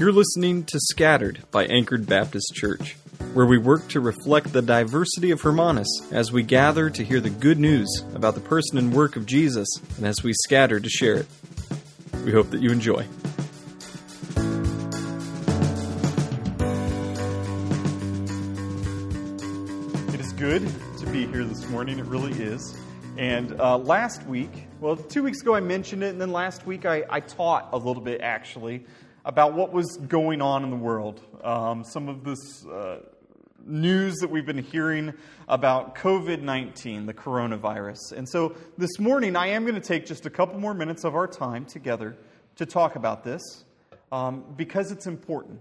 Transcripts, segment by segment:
You're listening to Scattered by Anchored Baptist Church, where we work to reflect the diversity of Hermanus as we gather to hear the good news about the person and work of Jesus and as we scatter to share it. We hope that you enjoy. It is good to be here this morning. It really is. And uh, last week, well, two weeks ago I mentioned it, and then last week I, I taught a little bit actually about what was going on in the world. Um, some of this uh, news that we've been hearing about COVID 19, the coronavirus. And so this morning, I am going to take just a couple more minutes of our time together to talk about this um, because it's important.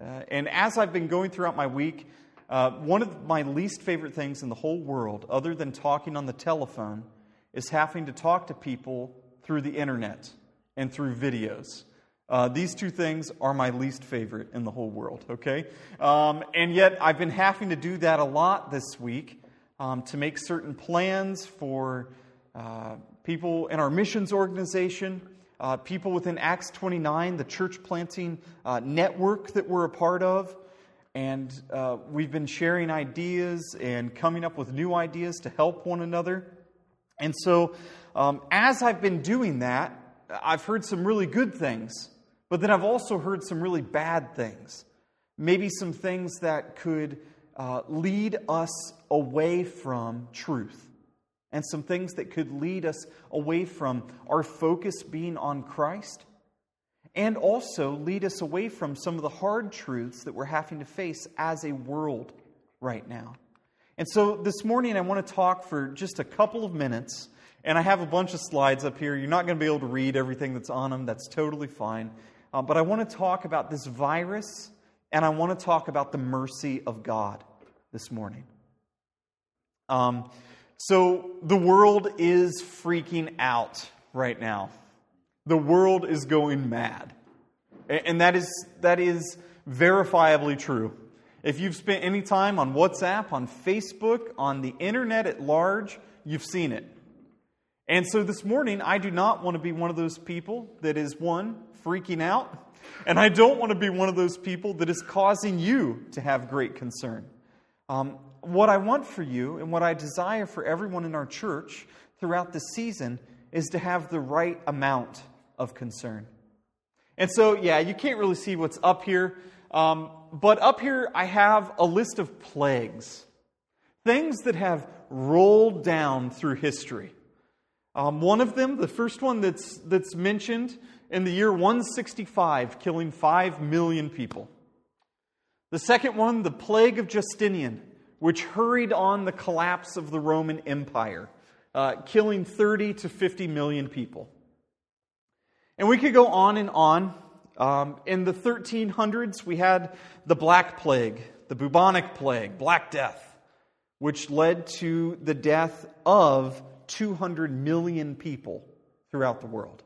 Uh, and as I've been going throughout my week, uh, one of my least favorite things in the whole world, other than talking on the telephone, is having to talk to people through the internet and through videos. Uh, these two things are my least favorite in the whole world, okay? Um, and yet, I've been having to do that a lot this week um, to make certain plans for uh, people in our missions organization, uh, people within Acts 29, the church planting uh, network that we're a part of. And uh, we've been sharing ideas and coming up with new ideas to help one another. And so, um, as I've been doing that, I've heard some really good things but then I've also heard some really bad things. Maybe some things that could uh, lead us away from truth. And some things that could lead us away from our focus being on Christ. And also lead us away from some of the hard truths that we're having to face as a world right now. And so this morning I want to talk for just a couple of minutes. And I have a bunch of slides up here. You're not going to be able to read everything that's on them. That's totally fine. Uh, but I want to talk about this virus and I want to talk about the mercy of God this morning. Um, so, the world is freaking out right now. The world is going mad. And that is, that is verifiably true. If you've spent any time on WhatsApp, on Facebook, on the internet at large, you've seen it. And so this morning, I do not want to be one of those people that is one, freaking out, and I don't want to be one of those people that is causing you to have great concern. Um, what I want for you and what I desire for everyone in our church throughout the season is to have the right amount of concern. And so, yeah, you can't really see what's up here, um, but up here I have a list of plagues, things that have rolled down through history. Um, one of them, the first one that's, that's mentioned in the year 165, killing 5 million people. The second one, the plague of Justinian, which hurried on the collapse of the Roman Empire, uh, killing 30 to 50 million people. And we could go on and on. Um, in the 1300s, we had the Black Plague, the bubonic plague, Black Death, which led to the death of 200 million people throughout the world.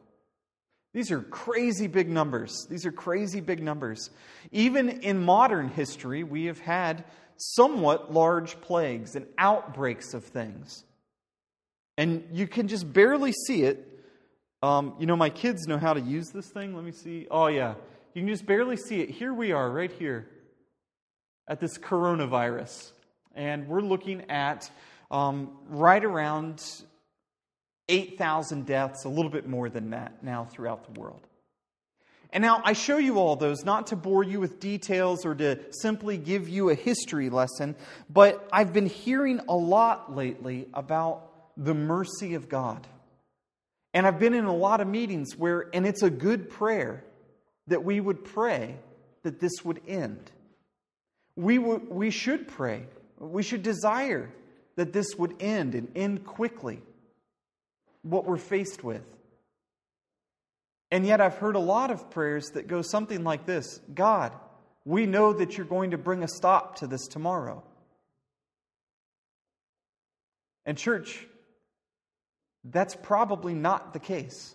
These are crazy big numbers. These are crazy big numbers. Even in modern history, we have had somewhat large plagues and outbreaks of things. And you can just barely see it. Um, you know, my kids know how to use this thing. Let me see. Oh, yeah. You can just barely see it. Here we are, right here, at this coronavirus. And we're looking at um, right around 8,000 deaths, a little bit more than that now throughout the world. And now I show you all those not to bore you with details or to simply give you a history lesson, but I've been hearing a lot lately about the mercy of God. And I've been in a lot of meetings where, and it's a good prayer that we would pray that this would end. We, w- we should pray, we should desire that this would end and end quickly what we're faced with. And yet, I've heard a lot of prayers that go something like this God, we know that you're going to bring a stop to this tomorrow. And, church, that's probably not the case.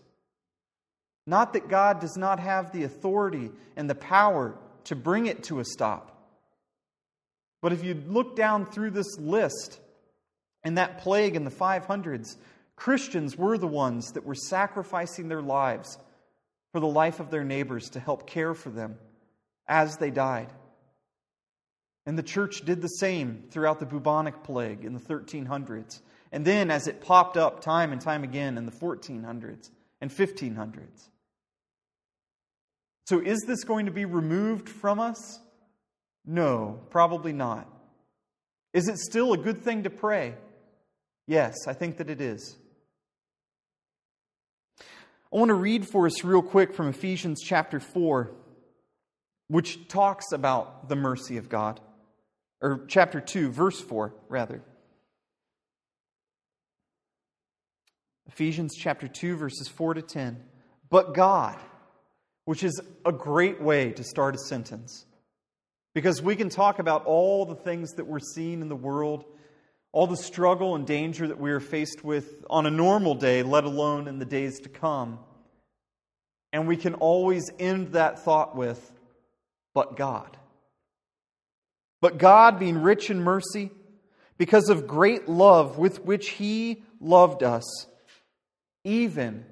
Not that God does not have the authority and the power to bring it to a stop. But if you look down through this list and that plague in the 500s, Christians were the ones that were sacrificing their lives for the life of their neighbors to help care for them as they died. And the church did the same throughout the bubonic plague in the 1300s. And then as it popped up time and time again in the 1400s and 1500s. So is this going to be removed from us? No, probably not. Is it still a good thing to pray? Yes, I think that it is. I want to read for us real quick from Ephesians chapter 4, which talks about the mercy of God. Or chapter 2, verse 4, rather. Ephesians chapter 2, verses 4 to 10. But God, which is a great way to start a sentence, because we can talk about all the things that we're seeing in the world, all the struggle and danger that we are faced with on a normal day, let alone in the days to come. And we can always end that thought with, but God. But God, being rich in mercy, because of great love with which He loved us, even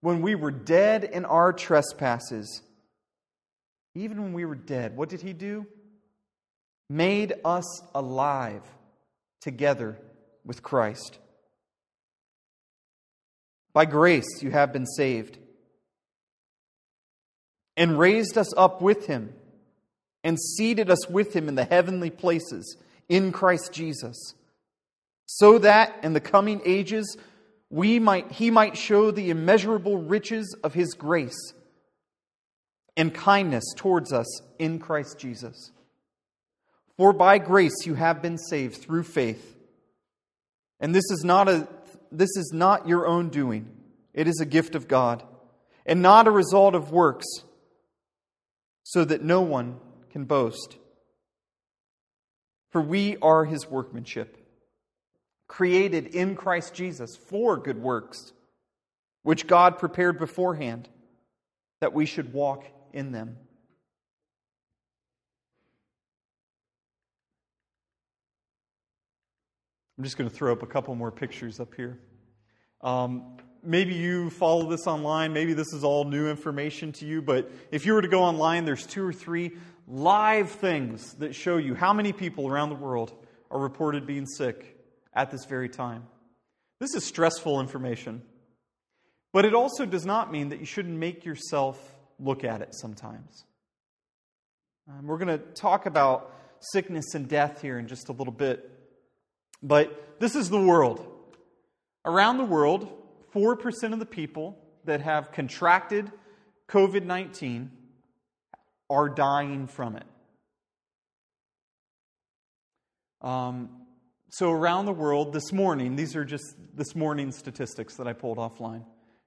when we were dead in our trespasses, even when we were dead, what did He do? Made us alive together with Christ. By grace you have been saved, and raised us up with him, and seated us with him in the heavenly places in Christ Jesus, so that in the coming ages we might, he might show the immeasurable riches of his grace and kindness towards us in Christ Jesus. For by grace you have been saved through faith. And this is not a this is not your own doing. It is a gift of God, and not a result of works, so that no one can boast. For we are his workmanship, created in Christ Jesus for good works, which God prepared beforehand that we should walk in them. I'm just going to throw up a couple more pictures up here. Um, maybe you follow this online. Maybe this is all new information to you. But if you were to go online, there's two or three live things that show you how many people around the world are reported being sick at this very time. This is stressful information. But it also does not mean that you shouldn't make yourself look at it sometimes. Um, we're going to talk about sickness and death here in just a little bit. But this is the world. Around the world, 4% of the people that have contracted COVID 19 are dying from it. Um, so, around the world this morning, these are just this morning's statistics that I pulled offline.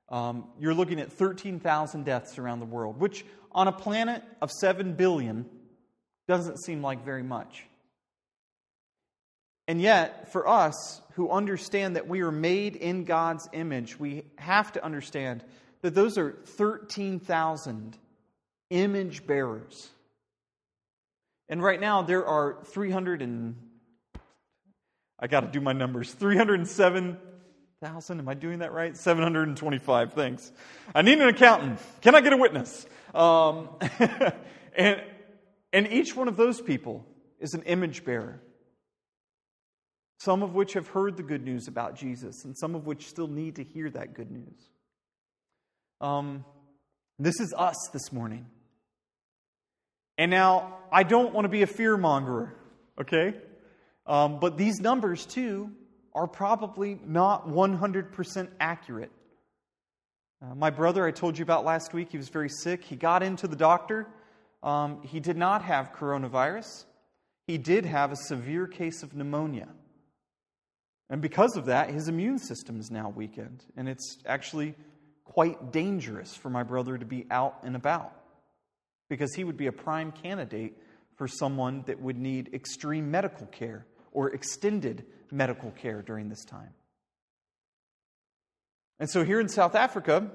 Um, you're looking at 13,000 deaths around the world, which on a planet of 7 billion doesn't seem like very much. And yet, for us who understand that we are made in God's image, we have to understand that those are 13,000 image bearers. And right now, there are 300 and. I got to do my numbers. 307,000. Am I doing that right? 725. Thanks. I need an accountant. Can I get a witness? Um, and, and each one of those people is an image bearer some of which have heard the good news about Jesus, and some of which still need to hear that good news. Um, this is us this morning. And now, I don't want to be a fear mongerer, okay? Um, but these numbers, too, are probably not 100% accurate. Uh, my brother, I told you about last week, he was very sick. He got into the doctor. Um, he did not have coronavirus, he did have a severe case of pneumonia. And because of that, his immune system is now weakened. And it's actually quite dangerous for my brother to be out and about because he would be a prime candidate for someone that would need extreme medical care or extended medical care during this time. And so here in South Africa,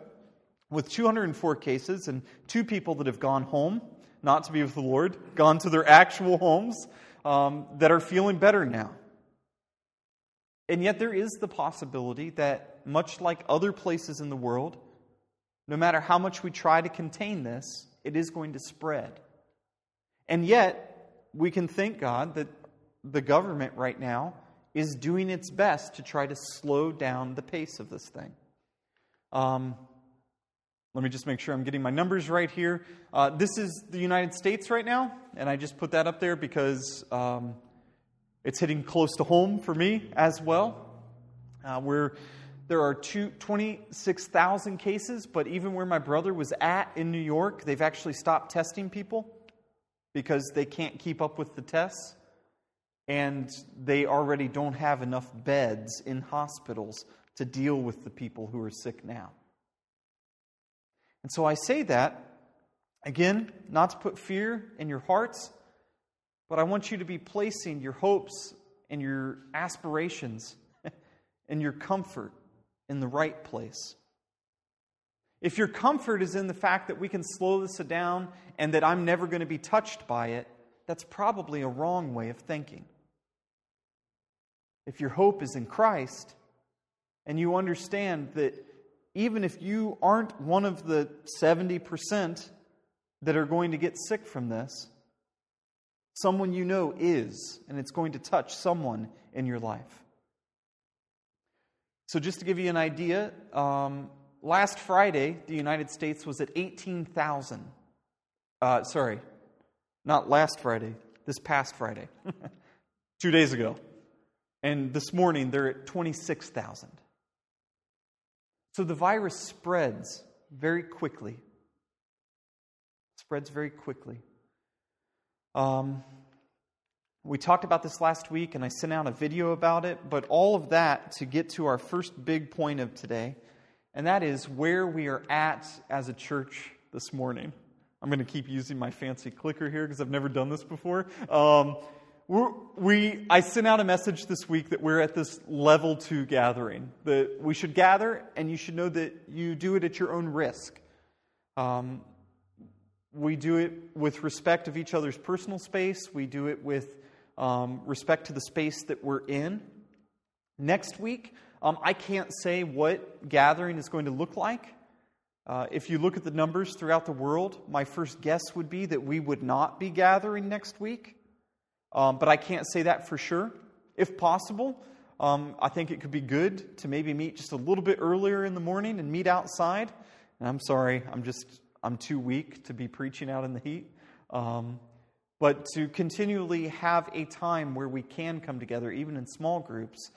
with 204 cases and two people that have gone home, not to be with the Lord, gone to their actual homes, um, that are feeling better now. And yet, there is the possibility that, much like other places in the world, no matter how much we try to contain this, it is going to spread. And yet, we can thank God that the government right now is doing its best to try to slow down the pace of this thing. Um, let me just make sure I'm getting my numbers right here. Uh, this is the United States right now, and I just put that up there because um, it's hitting close to home for me as well. Uh, we're, there are two, 26,000 cases, but even where my brother was at in New York, they've actually stopped testing people because they can't keep up with the tests. And they already don't have enough beds in hospitals to deal with the people who are sick now. And so I say that, again, not to put fear in your hearts, but I want you to be placing your hopes and your aspirations and your comfort in the right place. If your comfort is in the fact that we can slow this down and that I'm never going to be touched by it, that's probably a wrong way of thinking. If your hope is in Christ and you understand that even if you aren't one of the 70% that are going to get sick from this, someone you know is, and it's going to touch someone in your life. So, just to give you an idea, um, last Friday, the United States was at 18,000. Uh, sorry, not last Friday, this past Friday, two days ago. And this morning, they're at 26,000. So the virus spreads very quickly. Spreads very quickly. Um, we talked about this last week, and I sent out a video about it, but all of that to get to our first big point of today, and that is where we are at as a church this morning. I'm going to keep using my fancy clicker here because I've never done this before. Um, we, I sent out a message this week that we're at this level two gathering. That we should gather, and you should know that you do it at your own risk. Um, we do it with respect of each other's personal space. We do it with um, respect to the space that we're in. Next week, um, I can't say what gathering is going to look like. Uh, if you look at the numbers throughout the world, my first guess would be that we would not be gathering next week. Um, but I can't say that for sure. If possible, um, I think it could be good to maybe meet just a little bit earlier in the morning and meet outside. And I'm sorry, I'm just I'm too weak to be preaching out in the heat. Um, but to continually have a time where we can come together, even in small groups,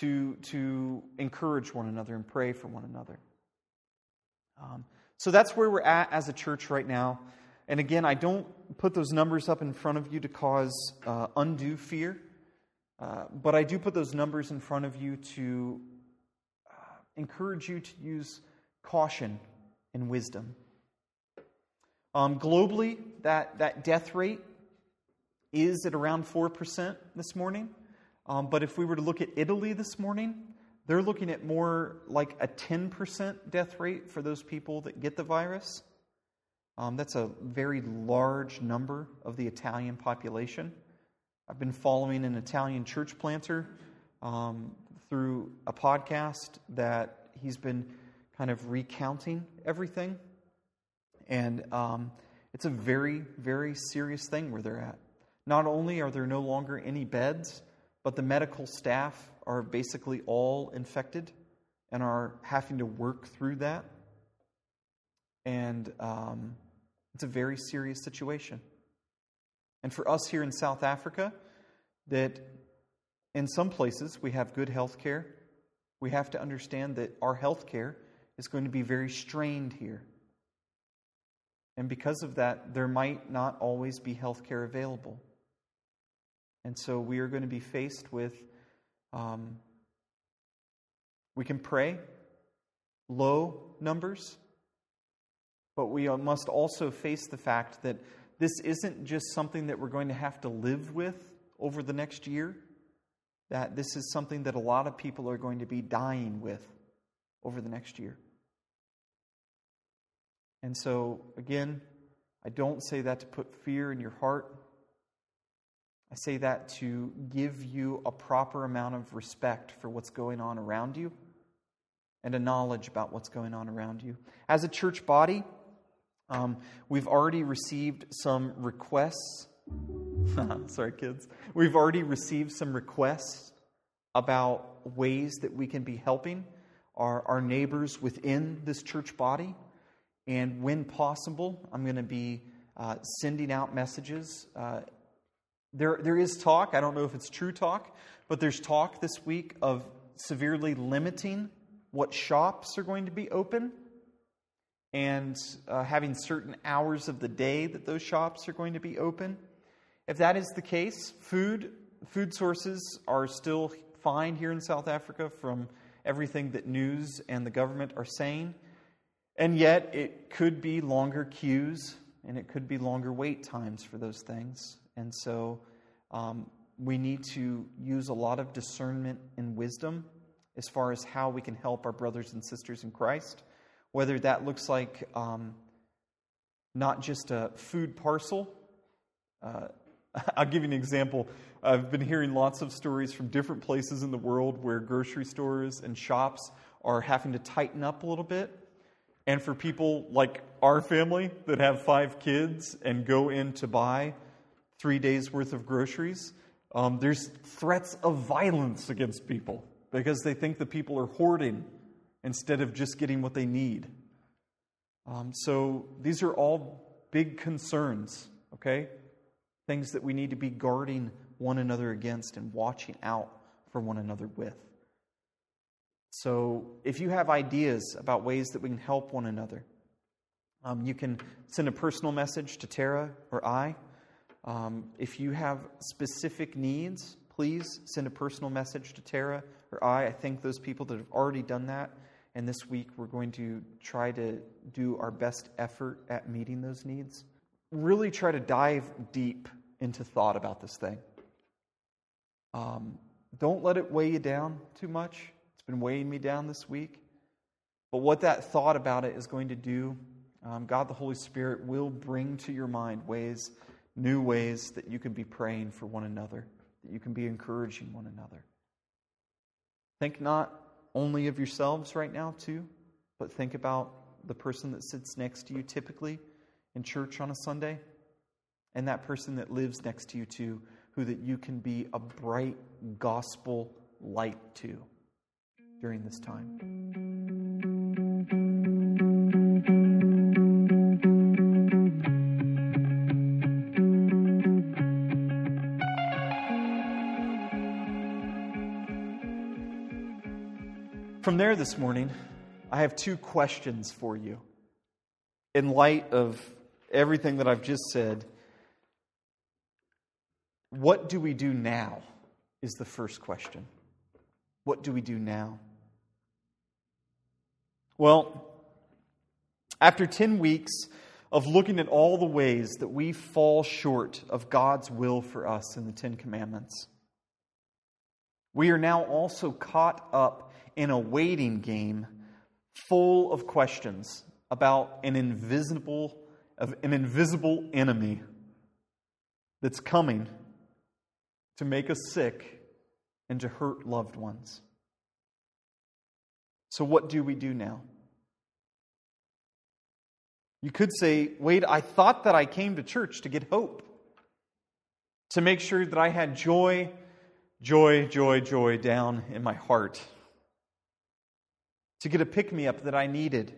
to to encourage one another and pray for one another. Um, so that's where we're at as a church right now. And again, I don't put those numbers up in front of you to cause uh, undue fear, uh, but I do put those numbers in front of you to uh, encourage you to use caution and wisdom. Um, globally, that, that death rate is at around 4% this morning. Um, but if we were to look at Italy this morning, they're looking at more like a 10% death rate for those people that get the virus. Um, that's a very large number of the Italian population. I've been following an Italian church planter um, through a podcast that he's been kind of recounting everything. And um, it's a very, very serious thing where they're at. Not only are there no longer any beds, but the medical staff are basically all infected and are having to work through that. And um, it's a very serious situation. And for us here in South Africa, that in some places we have good health care, we have to understand that our health care is going to be very strained here. And because of that, there might not always be health care available. And so we are going to be faced with, um, we can pray low numbers, but we must also face the fact that this isn't just something that we're going to have to live with over the next year, that this is something that a lot of people are going to be dying with over the next year. And so, again, I don't say that to put fear in your heart. I say that to give you a proper amount of respect for what's going on around you and a knowledge about what's going on around you. As a church body, um, we've already received some requests Sorry, kids. We've already received some requests about ways that we can be helping our, our neighbors within this church body. And when possible, I'm going to be uh, sending out messages. Uh, there, there is talk, I don't know if it's true talk, but there's talk this week of severely limiting what shops are going to be open and uh, having certain hours of the day that those shops are going to be open. If that is the case, food food sources are still fine here in South Africa from everything that news and the government are saying. And yet, it could be longer queues and it could be longer wait times for those things. And so, um, we need to use a lot of discernment and wisdom as far as how we can help our brothers and sisters in Christ, whether that looks like um, not just a food parcel. Uh, I'll give you an example. I've been hearing lots of stories from different places in the world where grocery stores and shops are having to tighten up a little bit. And for people like our family that have five kids and go in to buy three days worth of groceries, um, there's threats of violence against people because they think the people are hoarding instead of just getting what they need. Um, so these are all big concerns, okay? things that we need to be guarding one another against and watching out for one another with. So, if you have ideas about ways that we can help one another, um, you can send a personal message to Tara or I. Um, if you have specific needs, please send a personal message to Tara or I. I thank those people that have already done that. And this week, we're going to try to do our best effort at meeting those needs really try to dive deep into thought about this thing. Um, don't let it weigh you down too much. It's been weighing me down this week. But what that thought about it is going to do, um, God the Holy Spirit will bring to your mind ways, new ways that you can be praying for one another, that you can be encouraging one another. Think not only of yourselves right now, too, but think about the person that sits next to you typically in church on a Sunday, and that person that lives next to you too, who that you can be a bright gospel light to during this time. From there this morning, I have two questions for you. In light of everything that I've just said, what do we do now? Is the first question. What do we do now? Well, after 10 weeks of looking at all the ways that we fall short of God's will for us in the Ten Commandments, we are now also caught up in a waiting game full of questions about an invisible an invisible enemy that's coming to make us sick and to hurt loved ones. So, what do we do now? You could say, Wade, I thought that I came to church to get hope, to make sure that I had joy, joy, joy, joy down in my heart, to get a pick me up that I needed,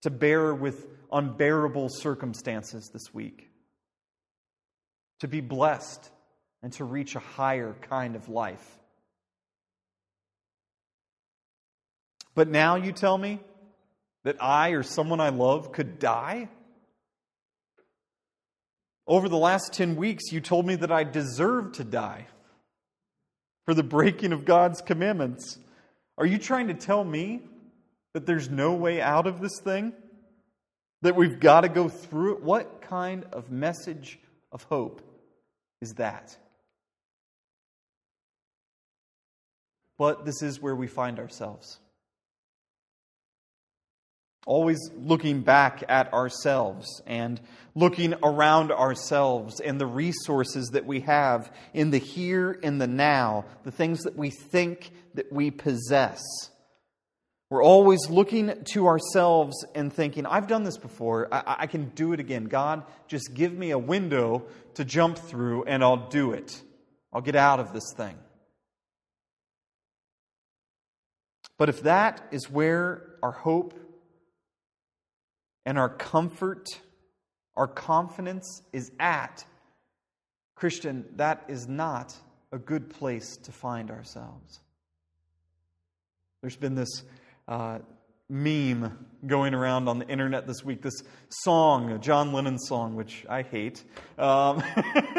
to bear with unbearable circumstances this week, to be blessed and to reach a higher kind of life. But now you tell me that I or someone I love could die? Over the last 10 weeks, you told me that I deserve to die for the breaking of God's commandments. Are you trying to tell me that there's no way out of this thing? that we've got to go through it? What kind of message of hope is that? But this is where we find ourselves. Always looking back at ourselves and looking around ourselves and the resources that we have in the here and the now, the things that we think that we possess. We're always looking to ourselves and thinking, I've done this before. I, I, can do it again. God, just give me a window to jump through and I'll do it. I'll get out of this thing. But if that is where our hope and our comfort, our confidence is at, Christian, that is not a good place to find ourselves. There's been this uh, meme going around on the internet this week, this song, a John Lennon song, which I hate, um,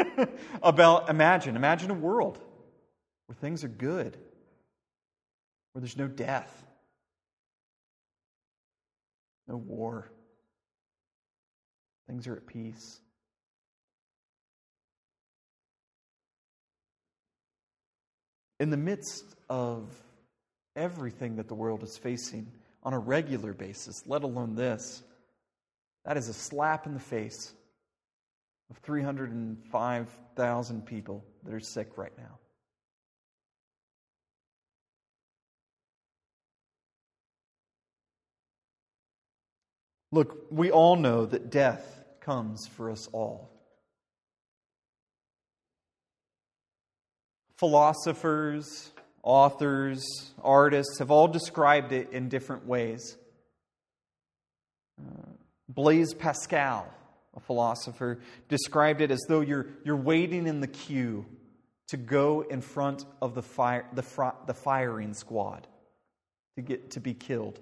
about imagine, imagine a world where things are good, where there's no death, no war, things are at peace. In the midst of everything that the world is facing on a regular basis, let alone this, that is a slap in the face of 305,000 people that are sick right now. Look, we all know that death comes for us all. Philosophers, authors, artists have all described it in different ways. Uh, Blaise Pascal, a philosopher, described it as though you're, you're waiting in the queue to go in front of the, fire, the, the firing squad to, get, to be killed.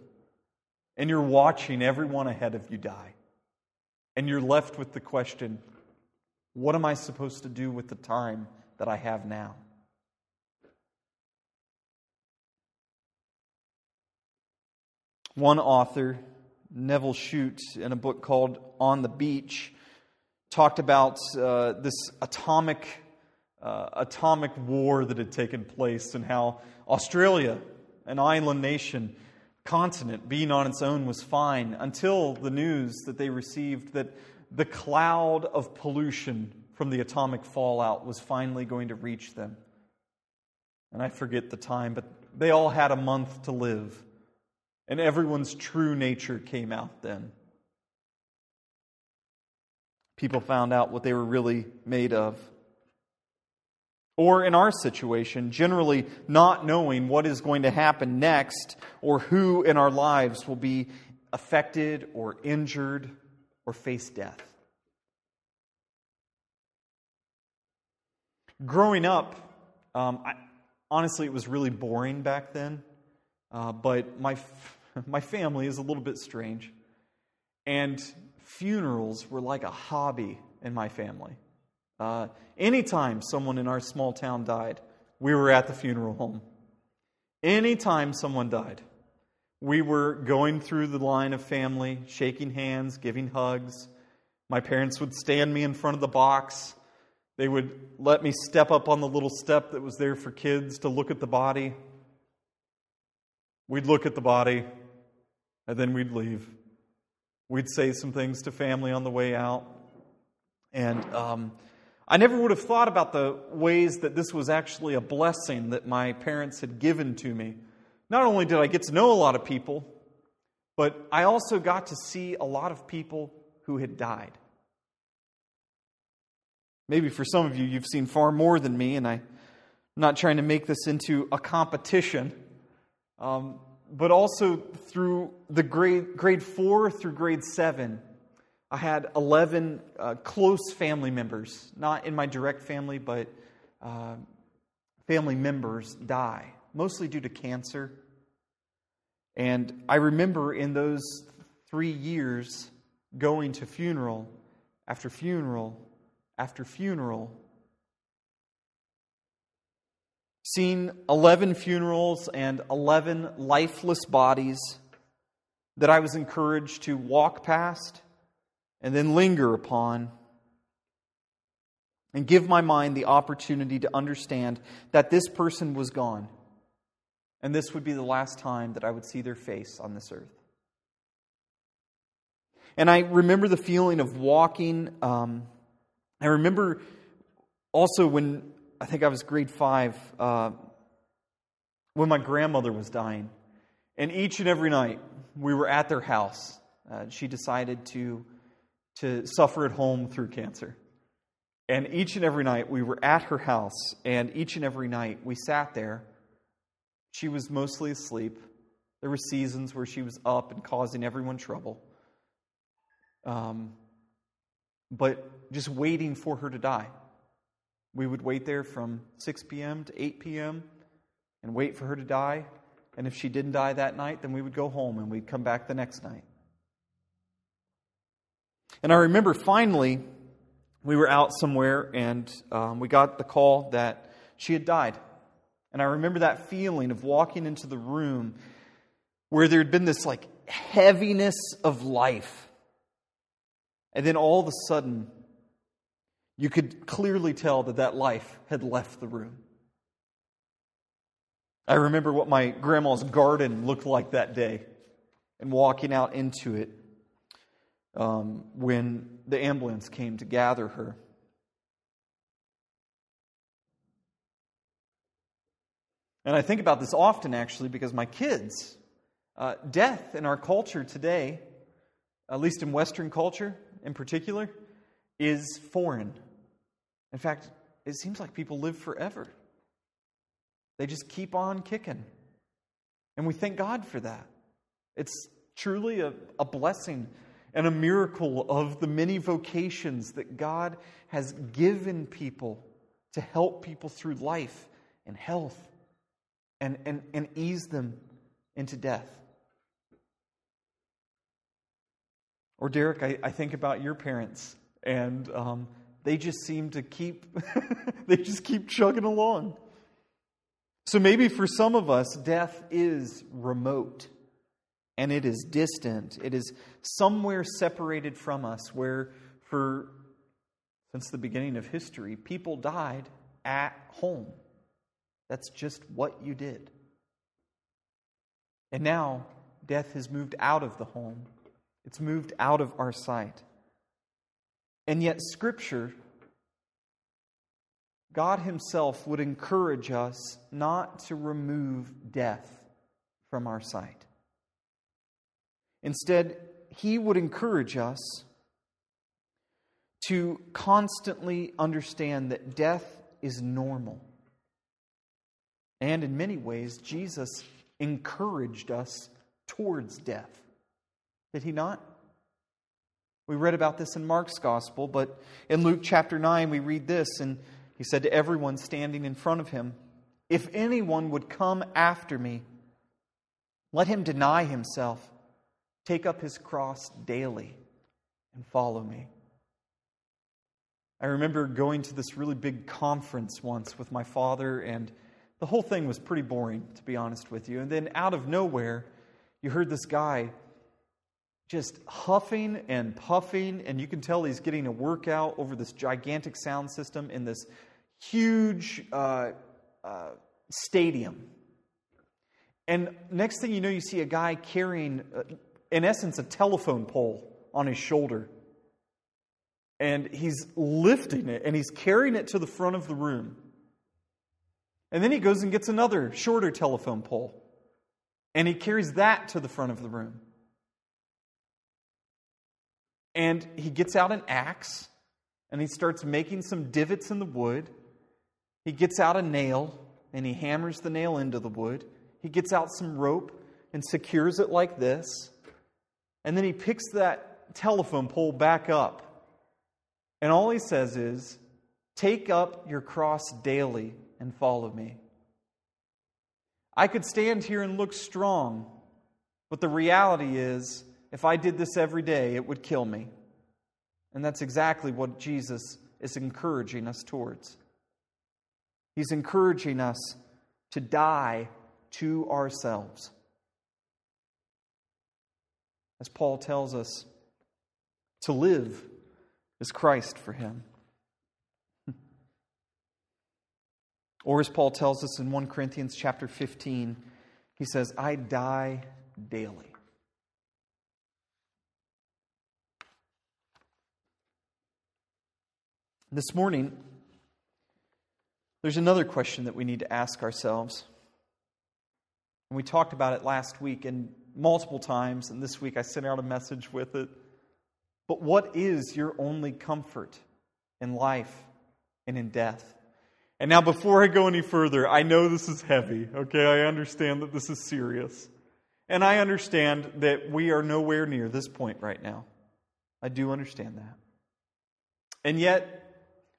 And you're watching everyone ahead of you die. And you're left with the question what am I supposed to do with the time that I have now? One author, Nevil Shute, in a book called On the Beach, talked about uh, this atomic, uh, atomic war that had taken place and how Australia, an island nation, continent, being on its own was fine until the news that they received that the cloud of pollution from the atomic fallout was finally going to reach them. And I forget the time, but they all had a month to live. And everyone's true nature came out then. People found out what they were really made of. Or in our situation, generally not knowing what is going to happen next or who in our lives will be affected or injured or face death. Growing up, um, I, honestly, it was really boring back then. Uh, but my, my family is a little bit strange. And funerals were like a hobby in my family. Uh, anytime someone in our small town died, we were at the funeral home. Anytime someone died, we were going through the line of family, shaking hands, giving hugs. My parents would stand me in front of the box. They would let me step up on the little step that was there for kids to look at the body. We'd look at the body, and then we'd leave. We'd say some things to family on the way out. And um, I never would have thought about the ways that this was actually a blessing that my parents had given to me. Not only did I get to know a lot of people, but I also got to see a lot of people who had died. Maybe for some of you, you've seen far more than me, and I'm not trying to make this into a competition. Um, but also through the grade, grade four through grade seven, I had 11 uh, close family members, not in my direct family, but uh, family members die, mostly due to cancer. And I remember in those three years going to funeral after funeral after funeral seen 11 funerals and 11 lifeless bodies that I was encouraged to walk past and then linger upon and give my mind the opportunity to understand that this person was gone and this would be the last time that I would see their face on this earth. And I remember the feeling of walking. Um, I remember also when I think I was grade five, uh, when my grandmother was dying. And each and every night, we were at their house. Uh, she decided to, to suffer at home through cancer. And each and every night, we were at her house, and each and every night, we sat there. She was mostly asleep. There were seasons where she was up and causing everyone trouble. Um, but just waiting for her to die. We would wait there from 6 p.m. to 8 p.m. and wait for her to die. And if she didn't die that night, then we would go home and we'd come back the next night. And I remember finally, we were out somewhere and um, we got the call that she had died. And I remember that feeling of walking into the room where there had been this like heaviness of life. And then all of a sudden, you could clearly tell that that life had left the room. I remember what my grandma's garden looked like that day and walking out into it um, when the ambulance came to gather her. And I think about this often, actually, because my kids, uh, death in our culture today, at least in Western culture in particular, is foreign. In fact, it seems like people live forever. They just keep on kicking. And we thank God for that. It's truly a, a blessing and a miracle of the many vocations that God has given people to help people through life and health and, and, and ease them into death. Or, Derek, I, I think about your parents, and um, they just seem to keep, they just keep chugging along. So maybe for some of us, death is remote and it is distant. It is somewhere separated from us where, for since the beginning of history, people died at home. That's just what you did. And now, death has moved out of the home, it's moved out of our sight. And yet, Scripture, God Himself would encourage us not to remove death from our sight. Instead, He would encourage us to constantly understand that death is normal. And in many ways, Jesus encouraged us towards death. Did he not? We read about this in Mark's gospel, but in Luke chapter 9, we read this, and he said to everyone standing in front of him, If anyone would come after me, let him deny himself, take up his cross daily, and follow me. I remember going to this really big conference once with my father, and the whole thing was pretty boring, to be honest with you. And then out of nowhere, you heard this guy just huffing and puffing, and you can tell he's getting a workout over this gigantic sound system in this huge uh, uh, stadium. And next thing you know, you see a guy carrying, uh, in essence, a telephone pole on his shoulder. And he's lifting it and he's carrying it to the front of the room. And then he goes and gets another shorter telephone pole. And he carries that to the front of the room. And he gets out an axe and he starts making some divots in the wood. He gets out a nail and he hammers the nail into the wood. He gets out some rope and secures it like this. And then he picks that telephone pole back up. And all he says is, Take up your cross daily and follow me. I could stand here and look strong, but the reality is, if I did this every day, it would kill me. And that's exactly what Jesus is encouraging us towards. He's encouraging us to die to ourselves. As Paul tells us, to live is Christ for him. or as Paul tells us in 1 Corinthians chapter 15, he says, I die daily. This morning, there's another question that we need to ask ourselves. And we talked about it last week and multiple times, and this week I sent out a message with it. But what is your only comfort in life and in death? And now, before I go any further, I know this is heavy, okay? I understand that this is serious. And I understand that we are nowhere near this point right now. I do understand that. And yet,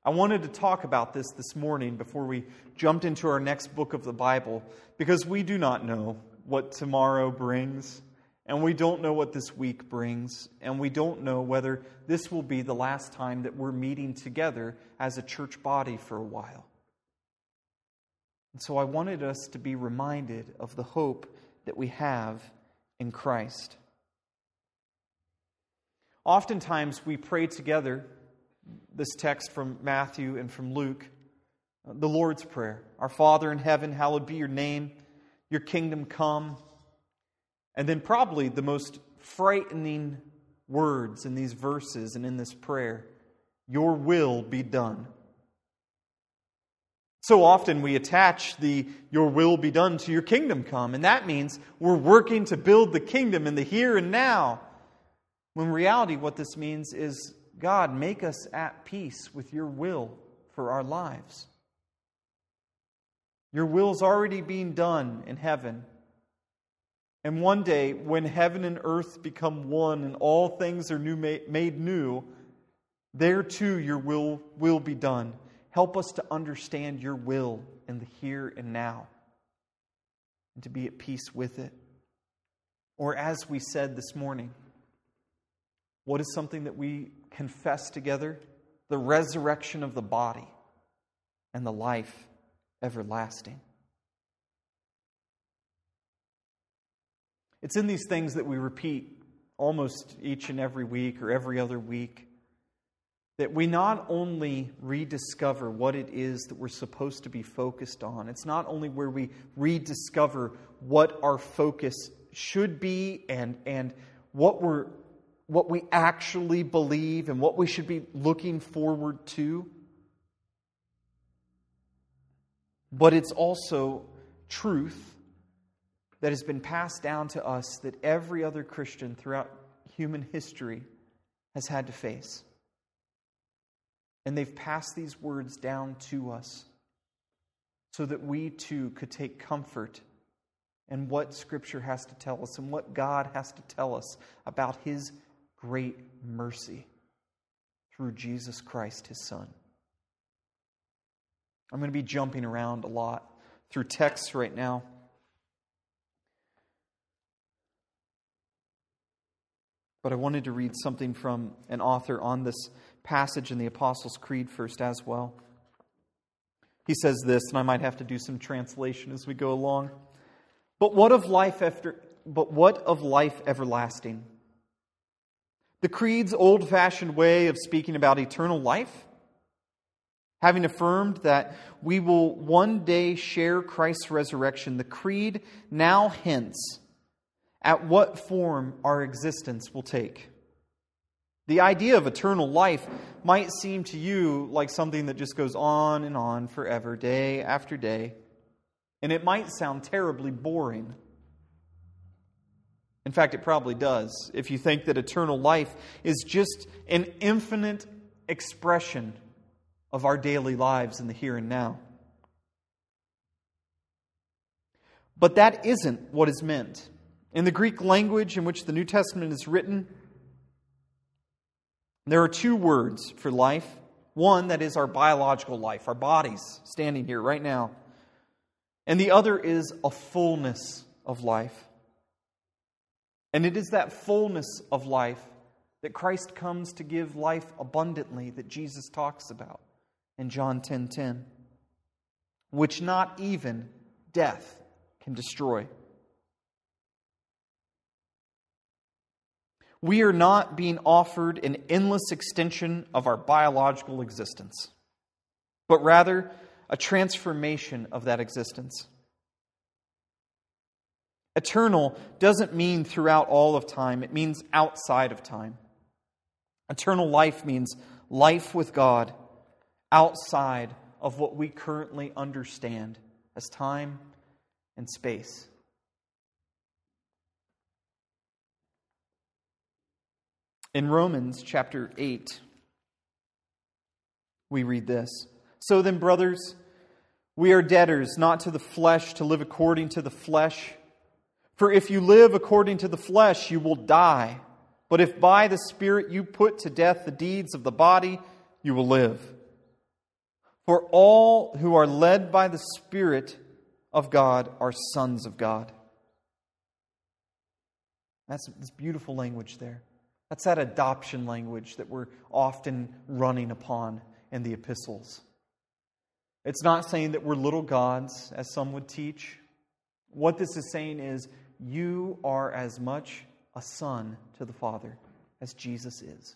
I wanted to talk about this this morning before we jumped into our next book of the Bible because we do not know what tomorrow brings, and we don't know what this week brings, and we don't know whether this will be the last time that we're meeting together as a church body for a while. And so I wanted us to be reminded of the hope that we have in Christ. Oftentimes we pray together this text from Matthew and from Luke, the Lord's Prayer. Our Father in heaven, hallowed be your name, your kingdom come. And then, probably the most frightening words in these verses and in this prayer Your will be done. So often we attach the your will be done to your kingdom come, and that means we're working to build the kingdom in the here and now. When reality, what this means is God, make us at peace with your will for our lives. Your will's already being done in heaven. And one day, when heaven and earth become one and all things are new, made new, there too your will will be done. Help us to understand your will in the here and now and to be at peace with it. Or, as we said this morning, what is something that we confess together? The resurrection of the body and the life everlasting. It's in these things that we repeat almost each and every week or every other week that we not only rediscover what it is that we're supposed to be focused on, it's not only where we rediscover what our focus should be and, and what, we're, what we actually believe and what we should be looking forward to, but it's also truth that has been passed down to us that every other Christian throughout human history has had to face. And they've passed these words down to us so that we too could take comfort in what Scripture has to tell us and what God has to tell us about His great mercy through Jesus Christ, His Son. I'm going to be jumping around a lot through texts right now. But I wanted to read something from an author on this passage in the Apostles' Creed first as well. He says this, and I might have to do some translation as we go along. But what of life after but what of life everlasting? The creed's old-fashioned way of speaking about eternal life, having affirmed that we will one day share Christ's resurrection, the creed now hints at what form our existence will take. The idea of eternal life might seem to you like something that just goes on and on forever, day after day, and it might sound terribly boring. In fact, it probably does if you think that eternal life is just an infinite expression of our daily lives in the here and now. But that isn't what is meant. In the Greek language in which the New Testament is written, there are two words for life. One that is our biological life, our bodies standing here right now. And the other is a fullness of life. And it is that fullness of life that Christ comes to give life abundantly that Jesus talks about in John 10:10, 10, 10, which not even death can destroy. we are not being offered an endless extension of our biological existence, but rather a transformation of that existence. Eternal doesn't mean throughout all of time, it means outside of time. Eternal life means life with God outside of what we currently understand as time and space. In Romans chapter 8, we read this So then, brothers, we are debtors not to the flesh to live according to the flesh. For if you live according to the flesh, you will die. But if by the Spirit you put to death the deeds of the body, you will live. For all who are led by the Spirit of God are sons of God. That's this beautiful language there. That's that adoption language that we're often running upon in the epistles. It's not saying that we're little gods, as some would teach. What this is saying is, you are as much a son to the Father as Jesus is.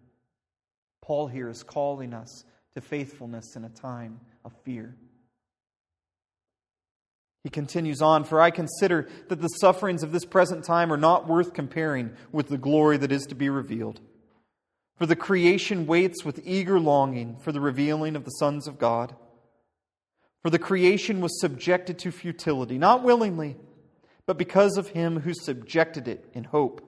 Paul here is calling us to faithfulness in a time of fear. He continues on, For I consider that the sufferings of this present time are not worth comparing with the glory that is to be revealed. For the creation waits with eager longing for the revealing of the sons of God. For the creation was subjected to futility, not willingly, but because of him who subjected it in hope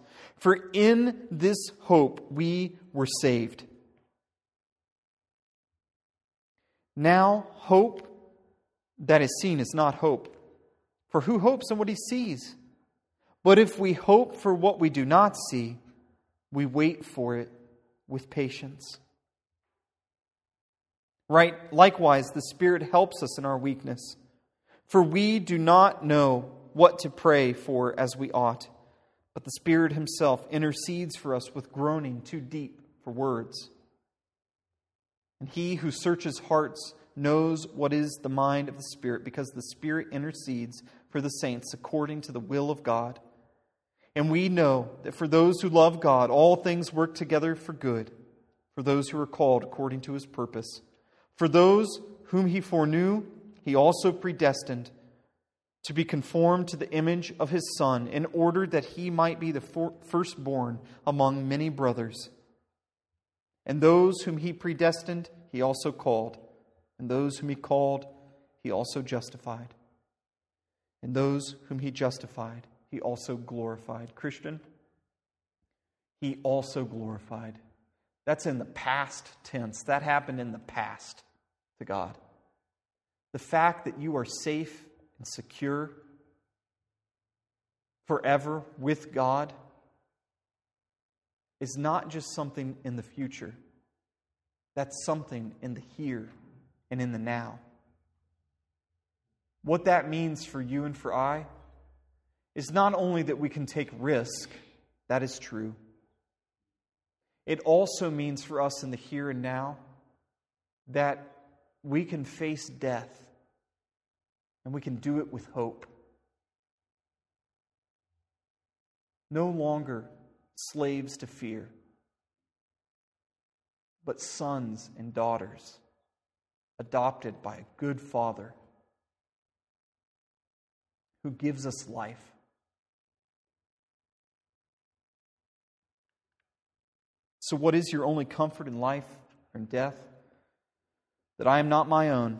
For in this hope we were saved. Now, hope that is seen is not hope. For who hopes in what he sees? But if we hope for what we do not see, we wait for it with patience. Right? Likewise, the Spirit helps us in our weakness. For we do not know what to pray for as we ought but the Spirit Himself intercedes for us with groaning too deep for words. And He who searches hearts knows what is the mind of the Spirit, because the Spirit intercedes for the saints according to the will of God. And we know that for those who love God, all things work together for good, for those who are called according to His purpose. For those whom He foreknew, He also predestined to be conformed to the image of his Son, in order that he might be the firstborn among many brothers. And those whom he predestined, he also called. And those whom he called, he also justified. And those whom he justified, he also glorified. Christian, he also glorified. That's in the past tense. That happened in the past to God. The fact that you are safe and secure forever with God is not just something in the future, that's something in the here and in the now. What that means for you and for I is not only that we can take risk, that is true. It also means for us in the here and now that we can face death and we can do it with hope. No longer slaves to fear, but sons and daughters adopted by a good father who gives us life. So, what is your only comfort in life or in death? That I am not my own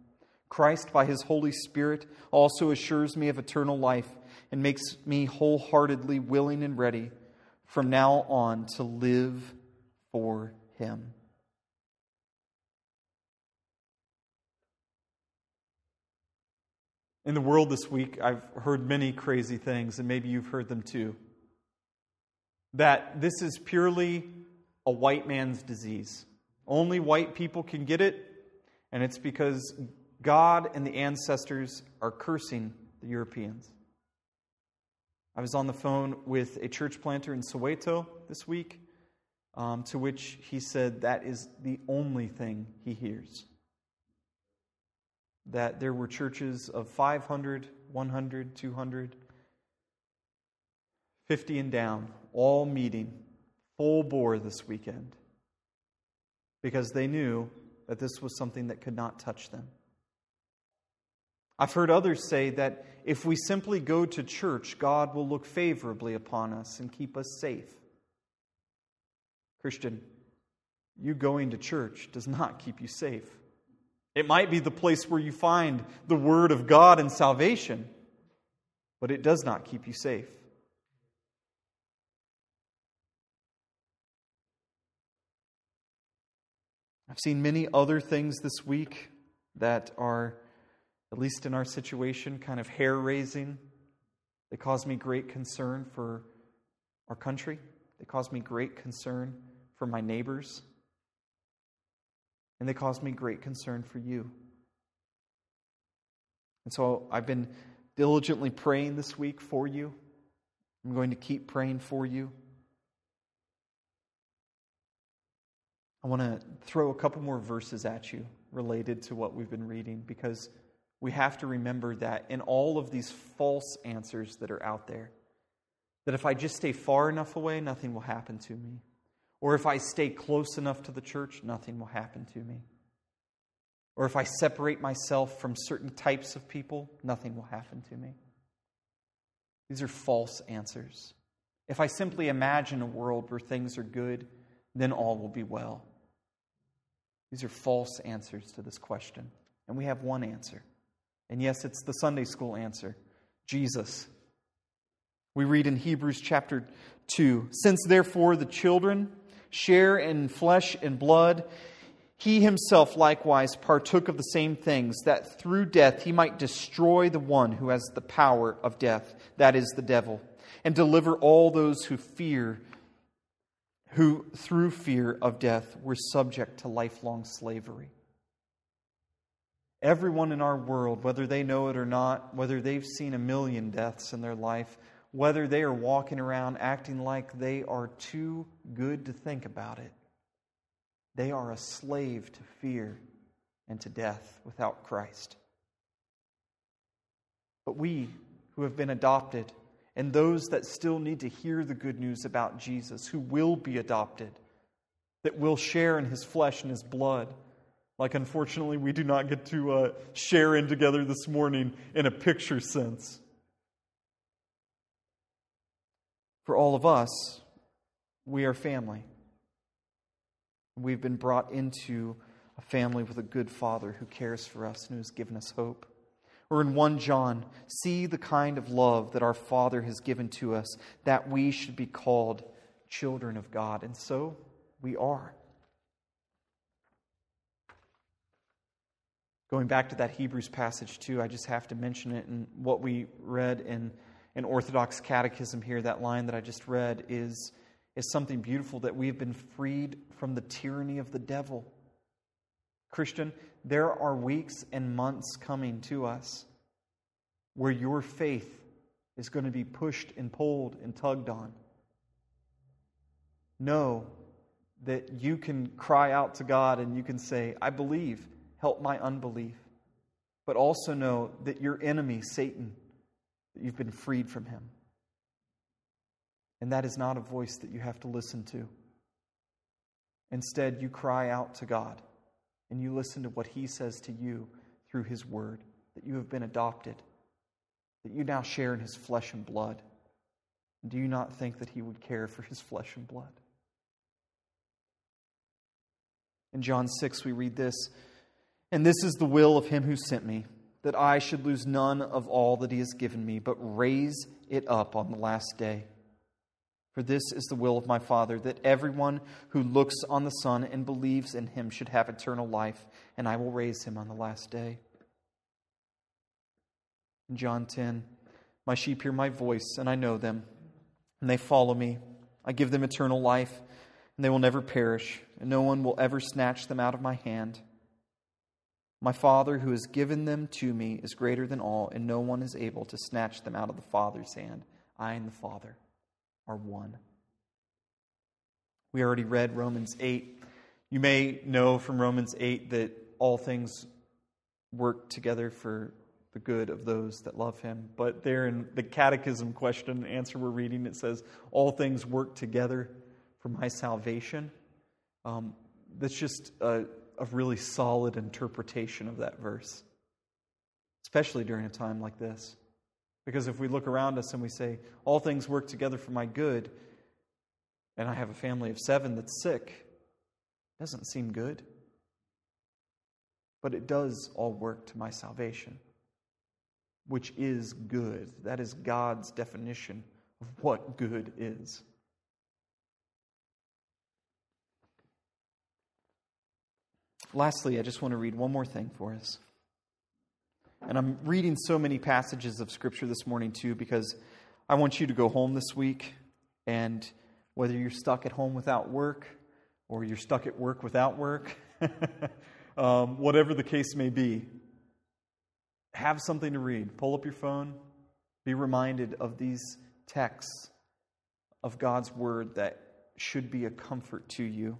Christ, by his Holy Spirit, also assures me of eternal life and makes me wholeheartedly willing and ready from now on to live for him. In the world this week, I've heard many crazy things, and maybe you've heard them too. That this is purely a white man's disease. Only white people can get it, and it's because God and the ancestors are cursing the Europeans. I was on the phone with a church planter in Soweto this week, um, to which he said that is the only thing he hears. That there were churches of 500, 100, 200, 50 and down, all meeting full bore this weekend because they knew that this was something that could not touch them. I've heard others say that if we simply go to church, God will look favorably upon us and keep us safe. Christian, you going to church does not keep you safe. It might be the place where you find the Word of God and salvation, but it does not keep you safe. I've seen many other things this week that are, at least in our situation, kind of hair raising. They cause me great concern for our country, they cause me great concern for my neighbors, and they cause me great concern for you. And so I've been diligently praying this week for you. I'm going to keep praying for you. I want to throw a couple more verses at you related to what we've been reading because we have to remember that in all of these false answers that are out there, that if I just stay far enough away, nothing will happen to me. Or if I stay close enough to the church, nothing will happen to me. Or if I separate myself from certain types of people, nothing will happen to me. These are false answers. If I simply imagine a world where things are good, then all will be well. These are false answers to this question. And we have one answer. And yes, it's the Sunday school answer Jesus. We read in Hebrews chapter 2 Since therefore the children share in flesh and blood, he himself likewise partook of the same things, that through death he might destroy the one who has the power of death, that is, the devil, and deliver all those who fear who, through fear of death, were subject to lifelong slavery. Everyone in our world, whether they know it or not, whether they've seen a million deaths in their life, whether they are walking around acting like they are too good to think about it, they are a slave to fear and to death without Christ. But we who have been adopted and those that still need to hear the good news about Jesus, who will be adopted, that will share in his flesh and his blood. Like, unfortunately, we do not get to uh, share in together this morning in a picture sense. For all of us, we are family. We've been brought into a family with a good father who cares for us and who's given us hope. Or in 1 John, see the kind of love that our Father has given to us, that we should be called children of God. And so we are. Going back to that Hebrews passage, too, I just have to mention it. And what we read in an Orthodox catechism here, that line that I just read, is, is something beautiful that we have been freed from the tyranny of the devil. Christian, there are weeks and months coming to us where your faith is going to be pushed and pulled and tugged on. Know that you can cry out to God and you can say, I believe, help my unbelief. But also know that your enemy, Satan, that you've been freed from him. And that is not a voice that you have to listen to. Instead, you cry out to God and you listen to what He says to you through His Word, that you have been adopted, that you now share in His flesh and blood. Do you not think that He would care for His flesh and blood? In John 6, we read this And this is the will of him who sent me, that I should lose none of all that he has given me, but raise it up on the last day. For this is the will of my Father, that everyone who looks on the Son and believes in him should have eternal life, and I will raise him on the last day. In John 10, My sheep hear my voice, and I know them, and they follow me. I give them eternal life, and they will never perish, and no one will ever snatch them out of my hand. My Father, who has given them to me, is greater than all, and no one is able to snatch them out of the Father's hand. I and the Father are one. We already read Romans 8. You may know from Romans 8 that all things work together for the good of those that love him. But there in the catechism question and answer we're reading, it says, All things work together for my salvation. Um, that's just a, a really solid interpretation of that verse, especially during a time like this. Because if we look around us and we say, All things work together for my good, and I have a family of seven that's sick, doesn't seem good. But it does all work to my salvation, which is good. That is God's definition of what good is. Lastly, I just want to read one more thing for us. And I'm reading so many passages of Scripture this morning, too, because I want you to go home this week. And whether you're stuck at home without work or you're stuck at work without work, um, whatever the case may be, have something to read. Pull up your phone, be reminded of these texts of God's Word that should be a comfort to you.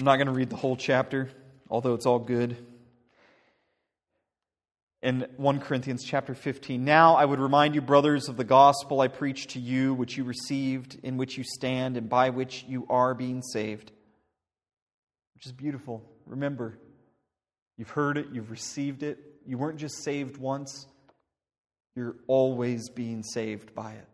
I'm not going to read the whole chapter, although it's all good. In 1 Corinthians chapter 15, now I would remind you, brothers, of the gospel I preached to you, which you received, in which you stand, and by which you are being saved. Which is beautiful. Remember, you've heard it, you've received it. You weren't just saved once, you're always being saved by it.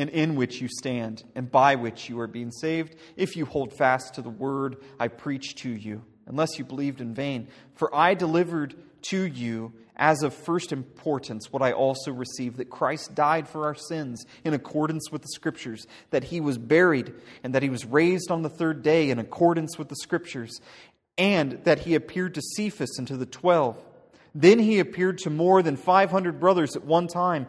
And in which you stand, and by which you are being saved, if you hold fast to the word I preached to you, unless you believed in vain. For I delivered to you as of first importance what I also received that Christ died for our sins in accordance with the Scriptures, that he was buried, and that he was raised on the third day in accordance with the Scriptures, and that he appeared to Cephas and to the twelve. Then he appeared to more than 500 brothers at one time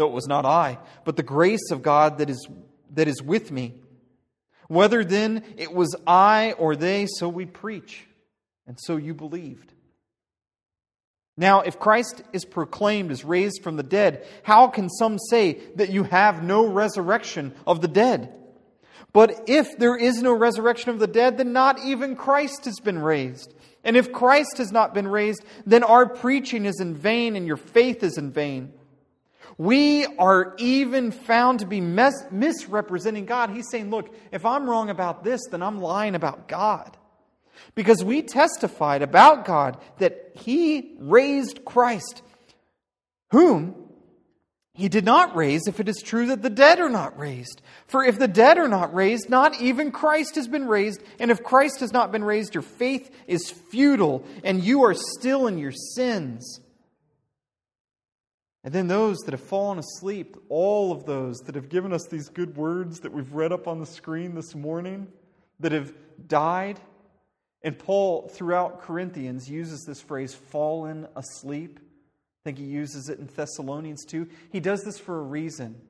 though it was not I, but the grace of God that is, that is with me. Whether then it was I or they, so we preach, and so you believed. Now, if Christ is proclaimed as raised from the dead, how can some say that you have no resurrection of the dead? But if there is no resurrection of the dead, then not even Christ has been raised. And if Christ has not been raised, then our preaching is in vain and your faith is in vain. We are even found to be mes- misrepresenting God. He's saying, look, if I'm wrong about this, then I'm lying about God. Because we testified about God that He raised Christ, whom He did not raise if it is true that the dead are not raised. For if the dead are not raised, not even Christ has been raised. And if Christ has not been raised, your faith is futile, and you are still in your sins. And then those that have fallen asleep, all of those that have given us these good words that we've read up on the screen this morning, that have died. And Paul, throughout Corinthians, uses this phrase, fallen asleep. I think he uses it in Thessalonians too. He does this for a reason.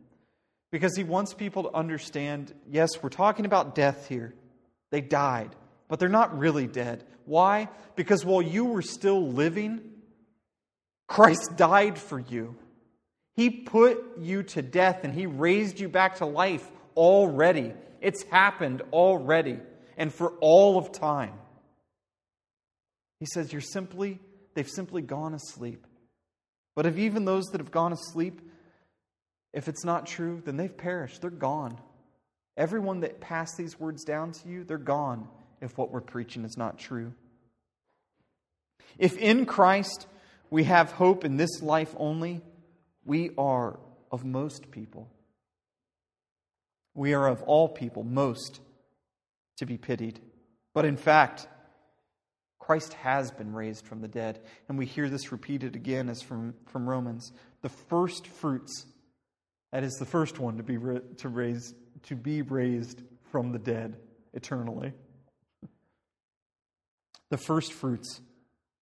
Because he wants people to understand yes, we're talking about death here. They died, but they're not really dead. Why? Because while you were still living, Christ died for you. He put you to death and he raised you back to life already. It's happened already and for all of time. He says, You're simply, they've simply gone asleep. But if even those that have gone asleep, if it's not true, then they've perished. They're gone. Everyone that passed these words down to you, they're gone if what we're preaching is not true. If in Christ we have hope in this life only, we are of most people. We are of all people most to be pitied. But in fact, Christ has been raised from the dead. And we hear this repeated again as from, from Romans. The first fruits, that is the first one to be, to, raise, to be raised from the dead eternally. The first fruits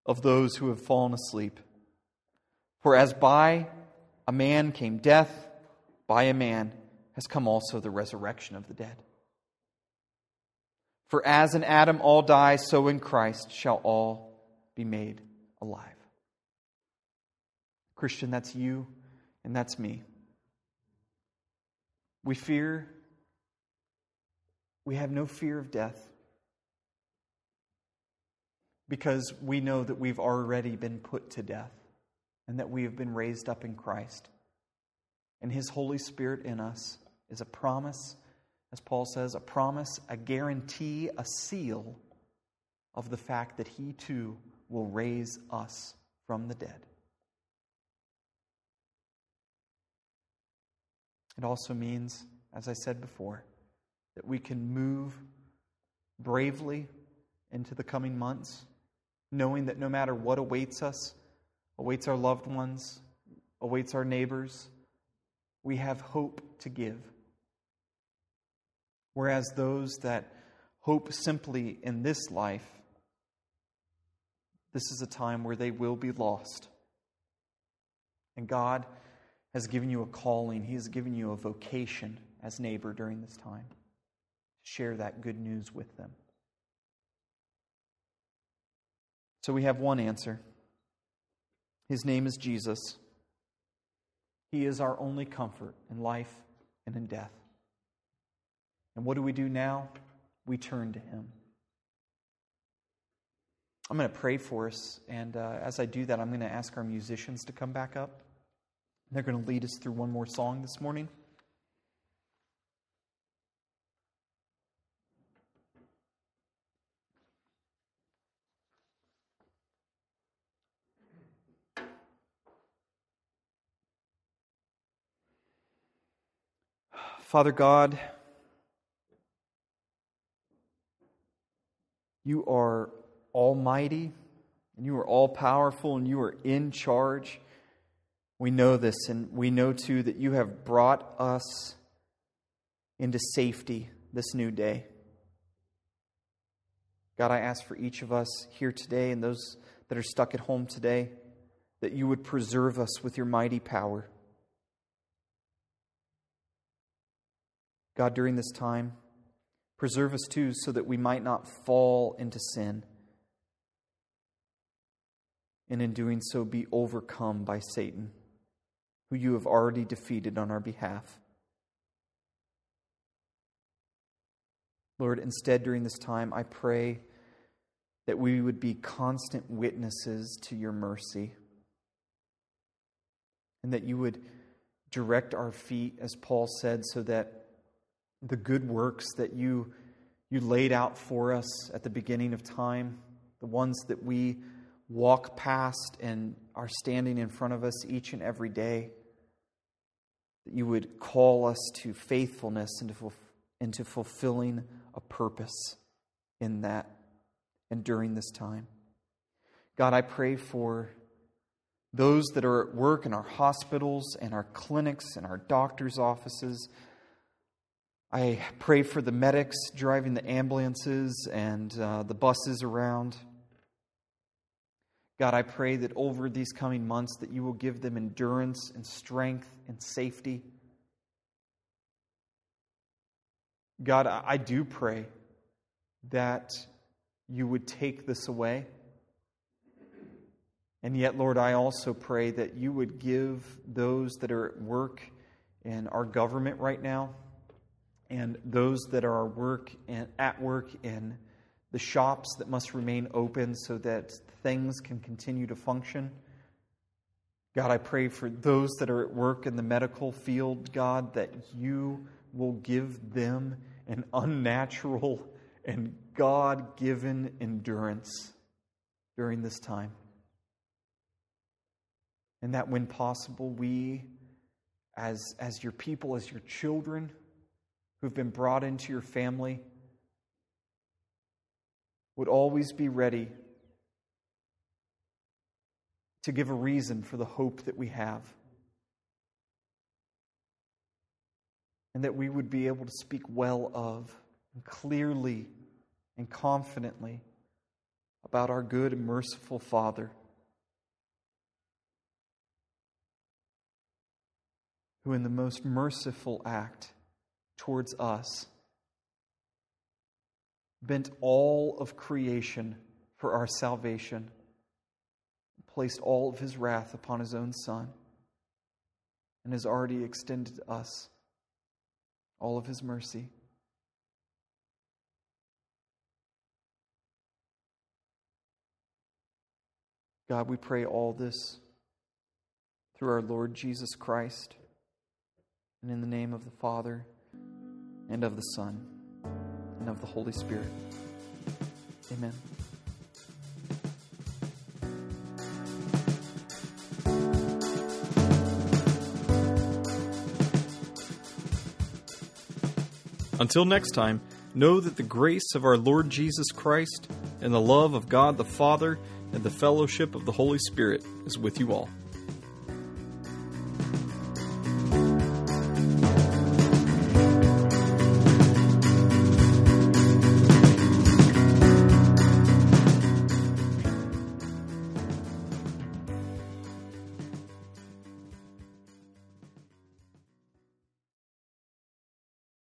of those who have fallen asleep. For as by a man came death, by a man has come also the resurrection of the dead. For as in Adam all die, so in Christ shall all be made alive. Christian, that's you and that's me. We fear, we have no fear of death because we know that we've already been put to death and that we have been raised up in Christ. And His Holy Spirit in us is a promise, as Paul says, a promise, a guarantee, a seal of the fact that He too will raise us from the dead. It also means, as I said before, that we can move bravely into the coming months knowing that no matter what awaits us, awaits our loved ones, awaits our neighbors, we have hope to give. Whereas those that hope simply in this life, this is a time where they will be lost. And God has given you a calling, He has given you a vocation as neighbor during this time. To share that good news with them. So we have one answer. His name is Jesus. He is our only comfort in life and in death. And what do we do now? We turn to Him. I'm going to pray for us, and uh, as I do that, I'm going to ask our musicians to come back up. They're going to lead us through one more song this morning. Father God, you are almighty and you are all powerful and you are in charge. We know this, and we know too that you have brought us into safety this new day. God, I ask for each of us here today and those that are stuck at home today that you would preserve us with your mighty power. God, during this time, preserve us too so that we might not fall into sin. And in doing so, be overcome by Satan, who you have already defeated on our behalf. Lord, instead, during this time, I pray that we would be constant witnesses to your mercy and that you would direct our feet, as Paul said, so that the good works that you, you laid out for us at the beginning of time, the ones that we walk past and are standing in front of us each and every day, that you would call us to faithfulness and to, into fulfilling a purpose in that and during this time. God, I pray for those that are at work in our hospitals and our clinics and our doctors' offices I pray for the medics driving the ambulances and uh, the buses around. God, I pray that over these coming months that you will give them endurance and strength and safety. God, I do pray that you would take this away. And yet, Lord, I also pray that you would give those that are at work in our government right now and those that are work and at work in the shops that must remain open so that things can continue to function. God, I pray for those that are at work in the medical field, God, that you will give them an unnatural and God given endurance during this time. And that when possible, we, as, as your people, as your children who've been brought into your family, would always be ready to give a reason for the hope that we have. And that we would be able to speak well of, and clearly and confidently about our good and merciful Father, who, in the most merciful act towards us, bent all of creation for our salvation, placed all of his wrath upon his own Son, and has already extended to us all of his mercy. God, we pray all this through our Lord Jesus Christ, and in the name of the Father, and of the Son, and of the Holy Spirit. Amen. Until next time, know that the grace of our Lord Jesus Christ and the love of God the Father and the fellowship of the Holy Spirit is with you all.